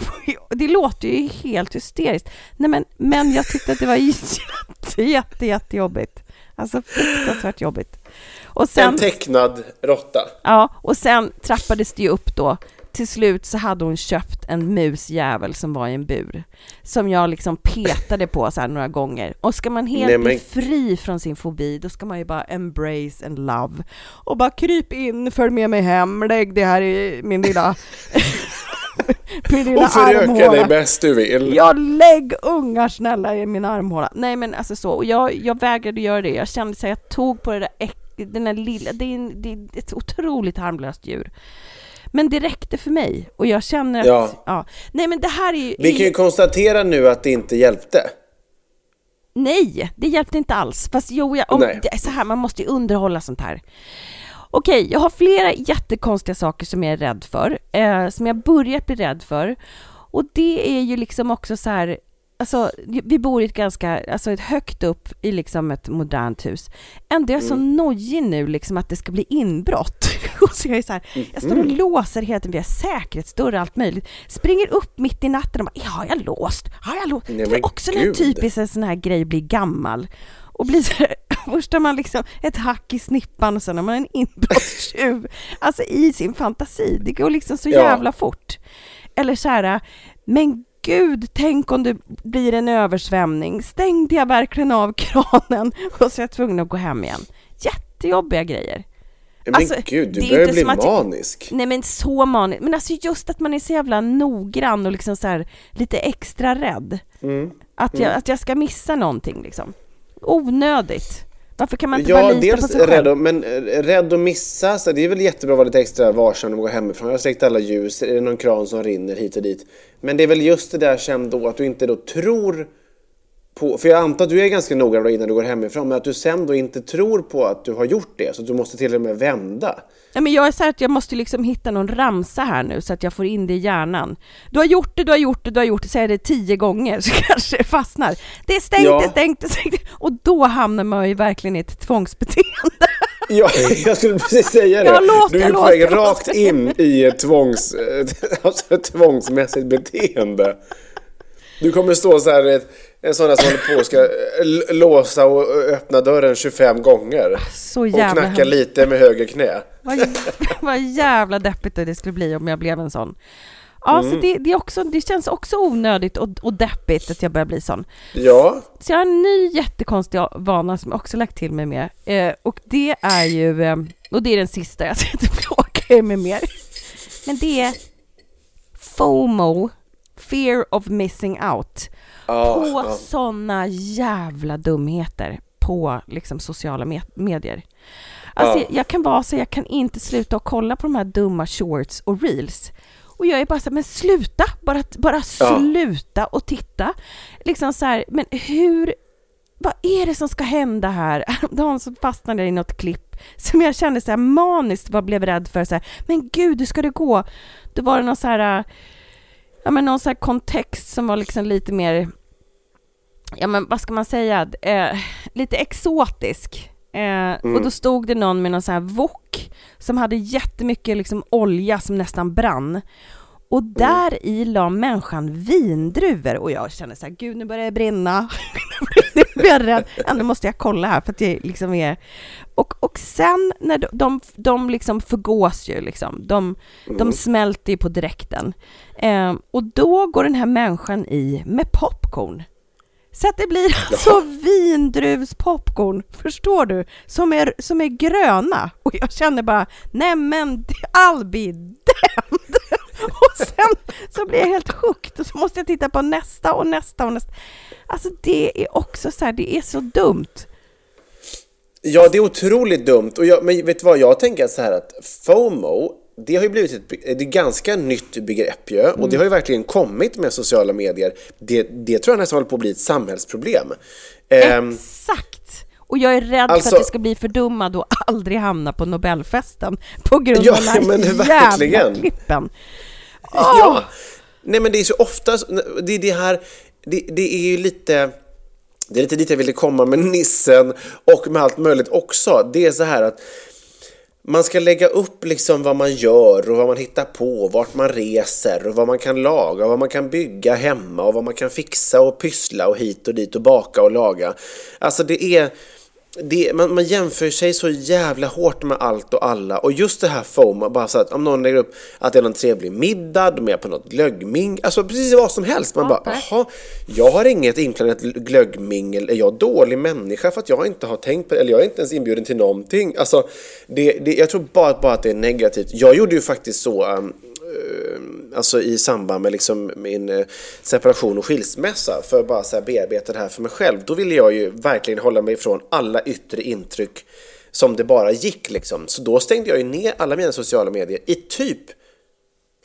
det låter ju helt hysteriskt. Nej, men, men jag tyckte att det var jätte, jätte, jättejobbigt. Alltså fruktansvärt jobbigt. Och sen, En tecknad råtta. ja, och sen trappades det ju upp då. Till slut så hade hon köpt en musjävel som var i en bur. Som jag liksom petade på så här några gånger. Och ska man helt Nej, bli men- fri från sin fobi, då ska man ju bara embrace and love. Och bara kryp in, följ med mig hem, lägg det här i min lilla... Och föröka dig bäst du vill. Ja, lägg ungar snälla i min armhåla. Nej men alltså så, och jag, jag vägrade göra det. Jag kände så jag tog på det där äck, den där lilla, det är, en, det är ett otroligt harmlöst djur. Men det räckte för mig och jag känner att, Ja. ja. Nej men det här är ju... Vi kan ju konstatera nu att det inte hjälpte. Nej, det hjälpte inte alls. Fast jo, jag, om, det så här, man måste ju underhålla sånt här. Okej, jag har flera jättekonstiga saker som jag är rädd för, eh, som jag börjat bli rädd för. Och det är ju liksom också så här, alltså vi bor i ett ganska, alltså ett högt upp i liksom ett modernt hus. Ändå är jag så nojig nu liksom att det ska bli inbrott. Och så jag är så här, jag står och låser hela tiden via säkerhetsdörrar och allt möjligt. Springer upp mitt i natten och bara, har jag låst? Har jag låst? Nej, det är också en typisk en sån här grej, bli gammal. Och blir så här, först har man liksom ett hack i snippan och sen har man en inbrottstjuv. Alltså i sin fantasi. Det går liksom så Ja. jävla fort. Eller så här, men gud, tänk om det blir en översvämning. Stängde jag verkligen av kranen och så är jag tvungen att gå hem igen. Jättejobbiga grejer. Men Alltså, gud, du börjar bli manisk. Nej men så maniskt. Men alltså just att man är så jävla noggrann och liksom så här lite extra rädd. Mm. Att, jag, att jag ska missa någonting liksom. Onödigt. Varför kan man inte Ja, bara lita på dels sig själv? rädd att, men eh, rädd att missa, så det är väl jättebra att vara lite extra varsam när man går hemifrån. Jag har släckt alla ljus, är det någon kran som rinner hit och dit. Men det är väl just det där sen då att du inte då tror på, för jag antar att du är ganska noggrann då innan du går hemifrån, men att du sen då inte tror på att du har gjort det, så att du måste till och med vända. Ja, men jag är så här att jag måste liksom hitta någon ramsa här nu så att jag får in det i hjärnan. Du har gjort det, du har gjort det, du har gjort det, säger det tio gånger så kanske det fastnar. Det är stängt, Ja. det är stängt, det är stängt. Och då hamnar man ju verkligen i ett tvångsbeteende. Ja, jag skulle precis säga det. Låst, du är på väg rakt in i ett, tvångs, alltså ett tvångsmässigt beteende. Du kommer stå så här, en sån där som håller på och ska l- låsa och öppna dörren 25 gånger. Så Och jävla knacka hemskt. lite med höger knä. Vad, vad jävla deppigt det skulle bli om jag blev en sån. Ja, Mm. så det, det, är också, det känns också onödigt och, och deppigt att jag börjar bli sån. Ja, Så jag har en ny jättekonstig vana som jag också lagt till mig med. Eh, och det är ju, eh, och det är den sista, jag ska inte plåga er med mer. Men det är FOMO, Fear of Missing Out. Ja, på ja. såna jävla dumheter på liksom, sociala med- medier. Alltså, Ja. jag, jag kan vara så, jag kan inte sluta att kolla på de här dumma shorts och reels. Och jag är bara så här, men sluta! Bara, bara sluta och titta. Liksom så här, men hur... Vad är det som ska hända här? Häromdagen så fastnade jag i något klipp som jag kände så här maniskt var blev rädd för. Så här, men gud, hur ska det gå? Då var det någon så här... Ja, men någon så här kontext som var liksom lite mer... Ja, men vad ska man säga? Eh, lite exotisk. Eh, Och då stod det någon med någon sån här wok som hade jättemycket liksom olja som nästan brann. Och där i la människan vindruvor och jag kände så här, gud nu börjar det brinna. blir jag rädd. Ändå måste jag kolla här för att det liksom är... Och, och sen när de, de, de liksom förgås ju liksom, de, de smälter ju på direkten. Eh, och då går den här människan i med popcorn. Så att det blir alltså vindruvspopcorn, förstår du? Som är, som är gröna. Och jag känner bara, nämen, I'll be damned! Och sen så blir jag helt hooked och så måste jag titta på nästa och nästa och nästa. Alltså det är också så här, det är så dumt. Ja, det är otroligt dumt. Och jag, men vet du vad, jag tänker så här att FOMO, det har ju blivit ett, ett ganska nytt begrepp ju. Och det har ju verkligen kommit med sociala medier. Det, det tror jag nästan håller på att bli ett samhällsproblem. Ehm, Exakt! Och jag är rädd för Alltså- att det ska bli fördummad och aldrig hamna på Nobelfesten på grund Ja, av den här men jävla verkligen. klippen. Ja, nej men det är så ofta, det är det här, det, det är ju lite, det är lite dit jag ville komma med nissen och med allt möjligt också. Det är så här att man ska lägga upp liksom vad man gör och vad man hittar på, vart man reser och vad man kan laga och vad man kan bygga hemma och vad man kan fixa och pyssla och hit och dit och baka och laga. Alltså det är det, man, man jämför sig så jävla hårt med allt och alla och just det här FOMO, bara så att om någon lägger upp att det är någon trevlig middag, de är på något glöggming, alltså precis vad som helst. Man bara, jaha, jag har inget inplanerat glöggmingel, är jag dålig människa för att jag inte har tänkt på det, eller jag är inte ens inbjuden till någonting. Alltså, det, det, jag tror bara, bara att det är negativt. Jag gjorde ju faktiskt så, um, alltså i samband med liksom min eh, separation och skilsmässa för att bara så här bearbeta det här för mig själv. Då ville jag ju verkligen hålla mig ifrån alla yttre intryck som det bara gick liksom. Så då stängde jag ju ner alla mina sociala medier i typ,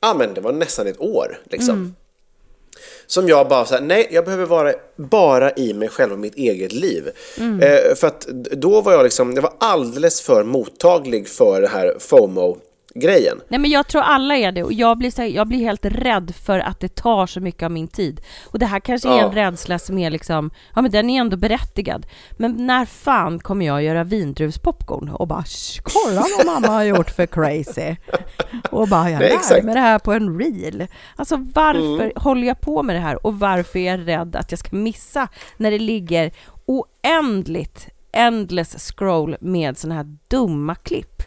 ja men det var nästan ett år liksom. Mm. Som jag bara så här, nej jag behöver vara bara i mig själv och mitt eget liv. Mm. Eh, för att då var jag liksom, jag var alldeles för mottaglig för det här FOMO grejen. Nej men jag tror alla är det och jag blir, så här, jag blir helt rädd för att det tar så mycket av min tid. Och det här kanske ja. är en rädsla som är liksom, ja men den är ändå berättigad. Men när fan kommer jag göra vindruvspopcorn och bara kolla vad mamma har gjort för crazy. Och bara jag lär mig det här på en reel. Alltså varför mm. håller jag på med det här och varför är jag rädd att jag ska missa när det ligger oändligt endless scroll med såna här dumma klipp.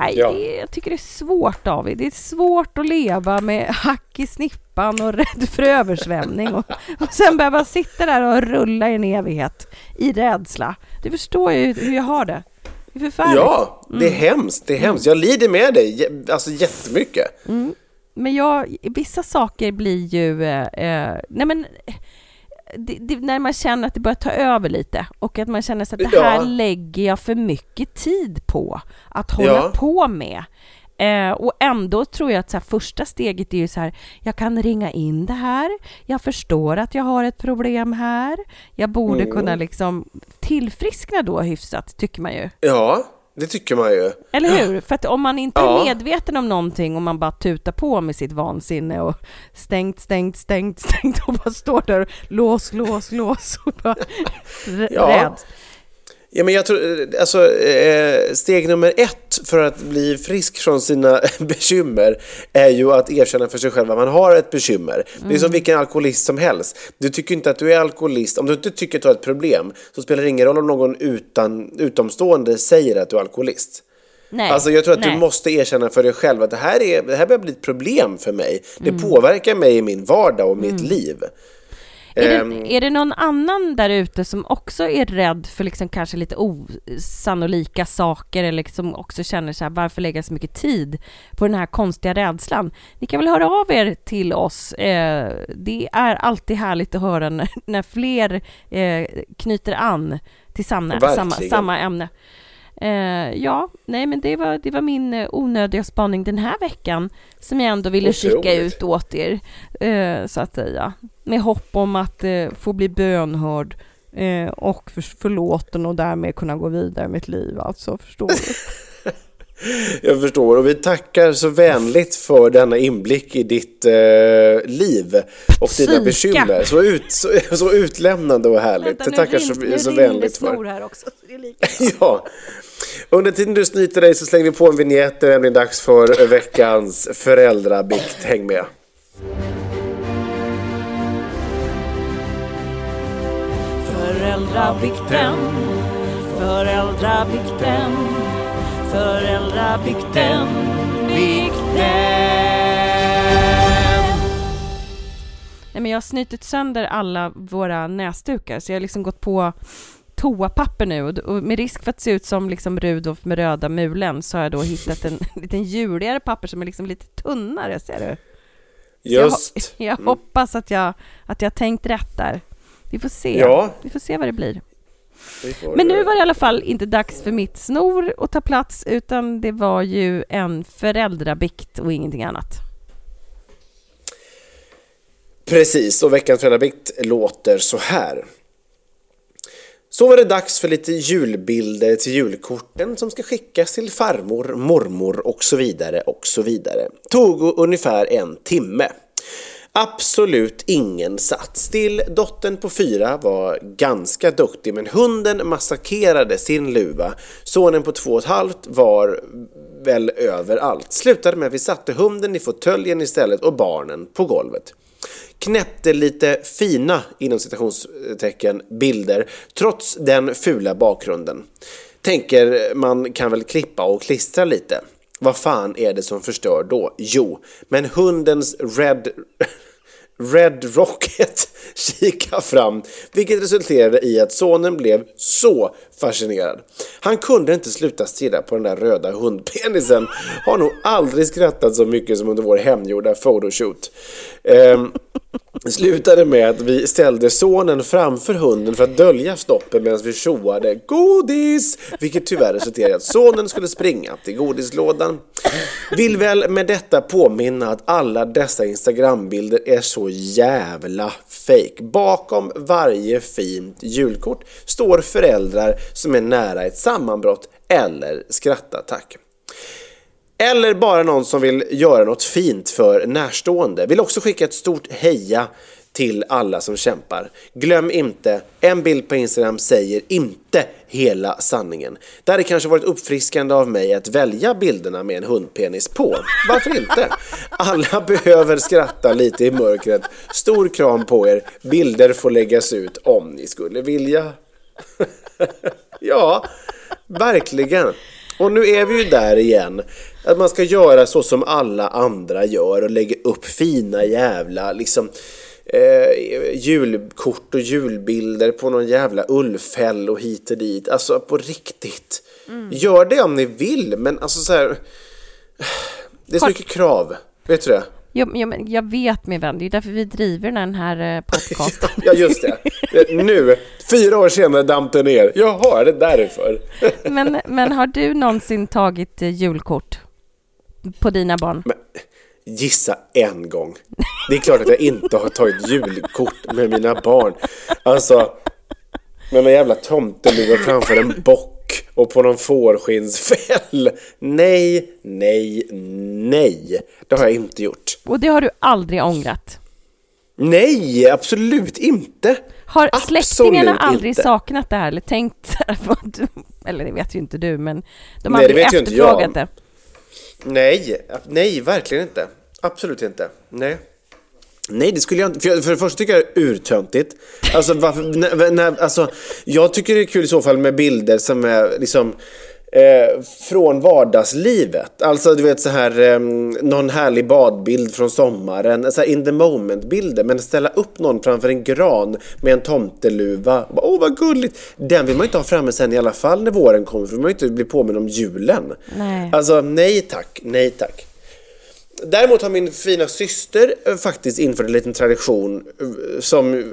Nej, ja. det, jag tycker det är svårt David. Det är svårt att leva med hack i snippan och rädd för översvämning och, och sen behöva sitta där och rulla i en evighet i rädsla. Du förstår ju hur jag har det. Det är förfärligt. Ja, det är mm. hemskt. Det är hemskt. Jag lider med dig, alltså jättemycket. Mm. Men jag, vissa saker blir ju... Eh, eh nej men det, det, när man känner att det börjar ta över lite och att man känner att det här ja. lägger jag för mycket tid på att hålla ja. på med. Eh, och ändå tror jag att så här, första steget är ju så här, jag kan ringa in det här, jag förstår att jag har ett problem här, jag borde mm. kunna liksom tillfriskna då hyfsat, tycker man ju. Ja, det tycker man ju. Eller hur? För att om man inte ja. är medveten om någonting och man bara tutar på med sitt vansinne och stängt, stängt, stängt, stängt och bara står där och lås, lås, lås och bara ja. rädd. Ja, men jag tror, alltså, eh, steg nummer ett för att bli frisk från sina bekymmer är ju att erkänna för sig själv att man har ett bekymmer. Mm. Det är som mm. vilken alkoholist som helst. Du tycker inte att du är alkoholist, om du inte tycker att du har ett problem så spelar det ingen roll om någon utan, utomstående säger att du är alkoholist. Nej, alltså jag tror att nej. du måste erkänna för dig själv att det här, är, det här börjar bli ett problem för mig. Det mm. påverkar mig i min vardag och mitt mm. liv. Är det, ehm. är det någon annan där ute som också är rädd för liksom kanske lite osannolika saker eller som också känner så här, varför lägga så mycket tid på den här konstiga rädslan? Ni kan väl höra av er till oss. Eh, det är alltid härligt att höra när, när fler eh, knyter an till samma, samma, samma ämne. Eh, ja, nej men det var, det var min eh, onödiga spaning den här veckan som jag ändå ville skicka ut åt er, eh, så att säga. Med hopp om att eh, få bli bönhörd eh, och för, förlåten och därmed kunna gå vidare med mitt liv. Alltså, förstår du? Jag förstår och vi tackar så vänligt för denna inblick i ditt eh, liv och Psyka. dina bekymmer. Så, ut, så, så utlämnande och härligt. Vänta, tackar så, så vänligt för. Här också, ja. Under tiden du snyter dig så slänger vi på en vignett. Det är nämligen dags för veckans föräldrabikt. Häng med. Föräldrabikten, föräldrabikten, föräldrabikten, bikten. Nej, men jag har snytit sönder alla våra näsdukar, så jag har liksom gått på toapapper nu och med risk för att se ut som liksom Rudolf med röda mulen så har jag då hittat en liten juligare papper som är liksom lite tunnare, ser du? Just. Jag, jag mm. hoppas att jag, att jag tänkt rätt där. Vi får se. Ja. Vi får se vad det blir. Men nu var det i alla fall inte dags för mitt snor att ta plats utan det var ju en föräldrabikt och ingenting annat. Precis, och veckans föräldrabikt låter så här. Så var det dags för lite julbilder till julkorten som ska skickas till farmor, mormor och så vidare och så vidare. Tog ungefär en timme. Absolut ingen satt still. Dottern på fyra var ganska duktig men hunden massakrerade sin luva. Sonen på två och ett halvt var väl överallt. Slutade med att vi satte hunden i fåtöljen istället och barnen på golvet knäppte lite fina, inom citationstecken, bilder trots den fula bakgrunden. Tänker man kan väl klippa och klistra lite. Vad fan är det som förstör då? Jo, men hundens Red Red Rocket kika fram, vilket resulterade i att sonen blev så fascinerad. Han kunde inte sluta stirra på den där röda hundpenisen. Har nog aldrig skrattat så mycket som under vår hemgjorda photoshoot. Um, slutade med att vi ställde sonen framför hunden för att dölja stoppen medan vi tjoade godis, vilket tyvärr resulterade i att sonen skulle springa till godislådan. Vill väl med detta påminna att alla dessa Instagrambilder är så jävla fake. Bakom varje fint julkort står föräldrar som är nära ett sammanbrott eller skrattattack. Eller bara någon som vill göra något fint för närstående. Vill också skicka ett stort heja till alla som kämpar. Glöm inte, en bild på Instagram säger inte hela sanningen. Det hade kanske varit uppfriskande av mig att välja bilderna med en hundpenis på. Varför inte? Alla behöver skratta lite i mörkret. Stor kram på er. Bilder får läggas ut om ni skulle vilja. ja, verkligen. Och nu är vi ju där igen. Att man ska göra så som alla andra gör och lägga upp fina jävla liksom eh, julkort och julbilder på någon jävla ullfäll och hit och dit. Alltså på riktigt. Mm. Gör det om ni vill, men alltså så här. Det är så mycket krav. Vet du det? Jo, jo, men jag vet min vän, det är därför vi driver den här eh, podcasten. ja, just det. Nu, fyra år senare damp det ner. Jaha, är det därför? men, men har du någonsin tagit eh, julkort på dina barn? Men, gissa en gång. Det är klart att jag inte har tagit julkort med mina barn. Alltså, med en jävla tomteluva framför en bock och på någon fårskinnsfäll. Nej, nej, nej. Det har jag inte gjort. Och det har du aldrig ångrat? Nej, absolut inte. Har absolut släktingarna aldrig inte. saknat det här eller tänkt eller det vet ju inte du, men de har nej, aldrig efterfrågat det? Nej, nej, verkligen inte. Absolut inte. Nej. Nej, det skulle jag inte. För, för det första tycker jag det är urtöntigt. Alltså, varför, när, när, alltså, jag tycker det är kul i så fall med bilder som är liksom eh, från vardagslivet. Alltså du vet så här eh, någon härlig badbild från sommaren. Så här in the moment bilder. Men ställa upp någon framför en gran med en tomteluva. Åh oh, vad gulligt. Den vill man ju inte ha framme sen i alla fall när våren kommer. För man vill ju inte bli påminn om julen. Nej. Alltså nej tack, nej tack. Däremot har min fina syster eh, faktiskt infört en liten tradition eh, som,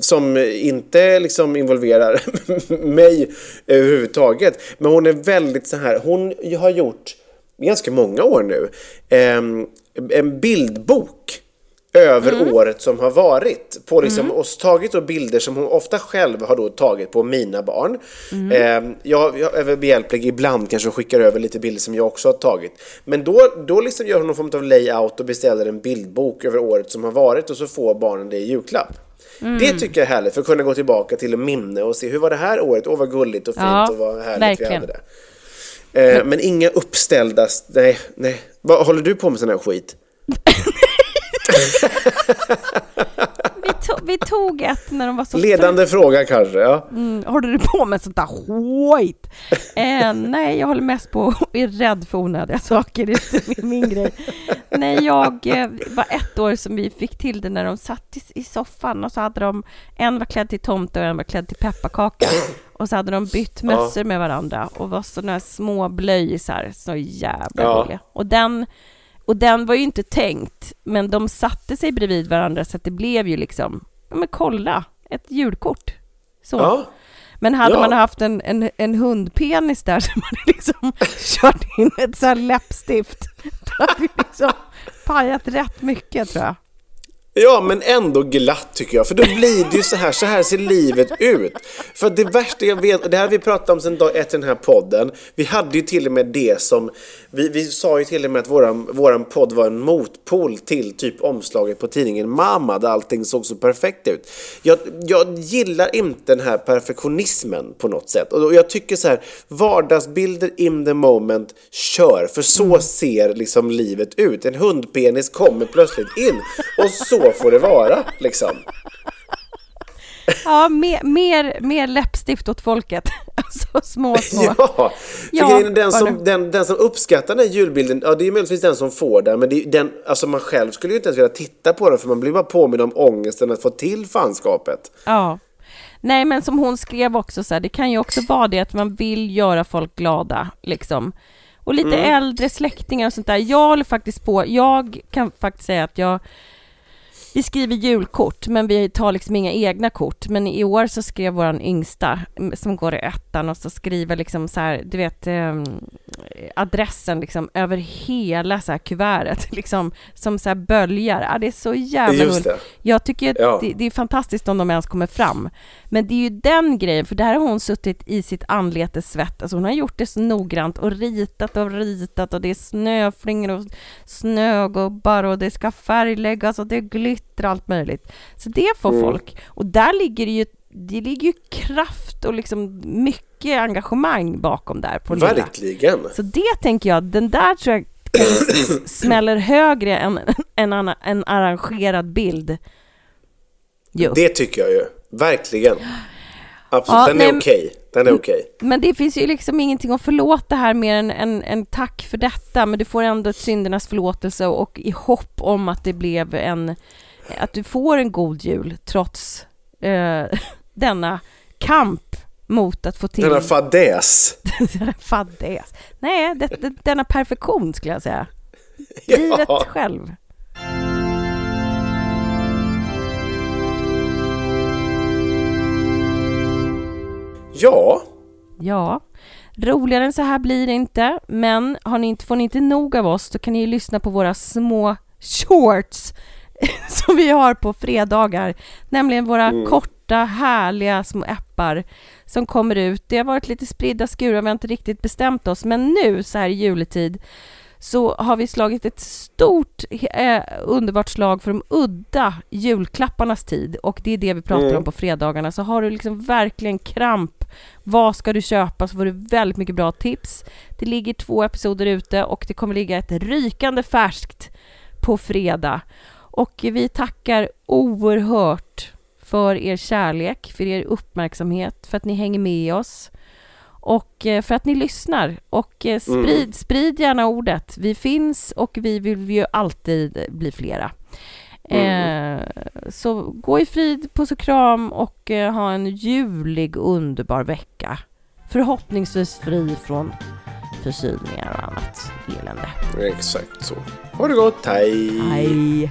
som inte liksom involverar mig överhuvudtaget. Men hon är väldigt så här, hon har gjort ganska många år nu en bildbok över mm. året som har varit. På liksom, mm. Och tagit då bilder som hon ofta själv har då tagit på mina barn. Mm. Eh, jag, jag är behjälplig ibland kanske och skickar över lite bilder som jag också har tagit. Men då, då liksom gör hon någon form av layout och beställer en bildbok över året som har varit och så får barnen det i julklapp. Mm. Det tycker jag är härligt för att kunna gå tillbaka till minne och se hur var det här året? Åh vad gulligt och fint ja, och vad härligt verkligen. vi hade det. Eh, men, men inga uppställda, nej, nej. Vad, håller du på med sån här skit? to vi, tog ett när de var så Ledande fråga kanske, ja. Mm, håller du på med sånt där skit? Eh, nej, jag håller mest på och är rädd för onödiga saker, det är inte min grej. Nej, jag eh, var ett år som vi fick till det när de satt i, i soffan och så hade de, en var klädd till tomte och en var klädd till pepparkaka. Och så hade de bytt mössor ja. med varandra och var sådana små blöjisar, så jävla ja. roliga. Och den och den var ju inte tänkt, men de satte sig bredvid varandra så att det blev ju liksom, ja men kolla, ett julkort. Så. Ja. Men hade ja. man haft en, en, en hundpenis där som hade liksom kört in ett så här läppstift, då hade vi liksom pajat rätt mycket tror jag. Ja, men ändå glatt tycker jag. För då blir det ju så här, så här ser livet ut. För det värsta jag vet, och det här har vi pratat om sedan dag ett i den här podden. Vi hade ju till och med det som, vi, vi sa ju till och med att våran, våran podd var en motpol till typ omslaget på tidningen Mamma, där allting såg så perfekt ut. Jag, jag gillar inte den här perfektionismen på något sätt. Och jag tycker så här, vardagsbilder in the moment, kör. För så ser liksom livet ut. En hundpenis kommer plötsligt in och så får det vara liksom. Ja, mer, mer, mer läppstift åt folket. Alltså små, små. Ja, ja den, som, den, den som uppskattar den här julbilden, ja det är möjligtvis den som får den, men det den, alltså man själv skulle ju inte ens vilja titta på den för man blir bara påminn om ångesten att få till fanskapet. Ja. Nej, men som hon skrev också så här, det kan ju också vara det att man vill göra folk glada, liksom. Och lite mm. äldre släktingar och sånt där. Jag håller faktiskt på, jag kan faktiskt säga att jag vi skriver julkort, men vi tar liksom inga egna kort. Men i år så skrev vår yngsta, som går i ettan, och så skriver liksom så här, du vet, eh, adressen liksom över hela så här kuvertet, liksom som så här böljar. Ja, det är så jävla roligt. Jag tycker ja. det, det, är fantastiskt om de ens kommer fram. Men det är ju den grejen, för där har hon suttit i sitt anletes svett. Alltså hon har gjort det så noggrant och ritat och ritat och det är snöflingor och snögubbar och det ska färgläggas och det är glitter och allt möjligt. Så det får mm. folk. Och där ligger det ju det ligger ju kraft och liksom mycket engagemang bakom där. På Verkligen! Lilla. Så det tänker jag, den där tror jag smäller högre än en, en, en arrangerad bild. Jo. Det tycker jag ju. Verkligen. Absolut, ja, den nej, är. Okay. Den är okej. Okay. Men det finns ju liksom ingenting att förlåta här mer än en, en tack för detta. Men du får ändå ett syndernas förlåtelse och i hopp om att det blev en... Att du får en god jul trots eh, denna kamp mot att få till... Denna fadäs. denna fadäs. Nej, det, det, denna perfektion skulle jag säga. ja. Livet själv. Ja. Ja. Roligare än så här blir det inte, men har ni inte, får ni inte nog av oss, då kan ni ju lyssna på våra små shorts som vi har på fredagar, nämligen våra mm. korta, härliga små appar som kommer ut. Det har varit lite spridda skurar, vi har inte riktigt bestämt oss, men nu så här i juletid så har vi slagit ett stort eh, underbart slag för de udda julklapparnas tid och det är det vi pratar mm. om på fredagarna. Så har du liksom verkligen kramp, vad ska du köpa, så får du väldigt mycket bra tips. Det ligger två episoder ute och det kommer ligga ett rykande färskt på fredag. Och vi tackar oerhört för er kärlek, för er uppmärksamhet, för att ni hänger med oss och eh, för att ni lyssnar. Och eh, sprid, mm. sprid gärna ordet. Vi finns och vi vill ju alltid bli flera. Mm. Eh, så gå i frid, puss och kram och eh, ha en julig underbar vecka. Förhoppningsvis fri från förkylningar och annat elände. Exakt så. Ha det gott, hej! Hej!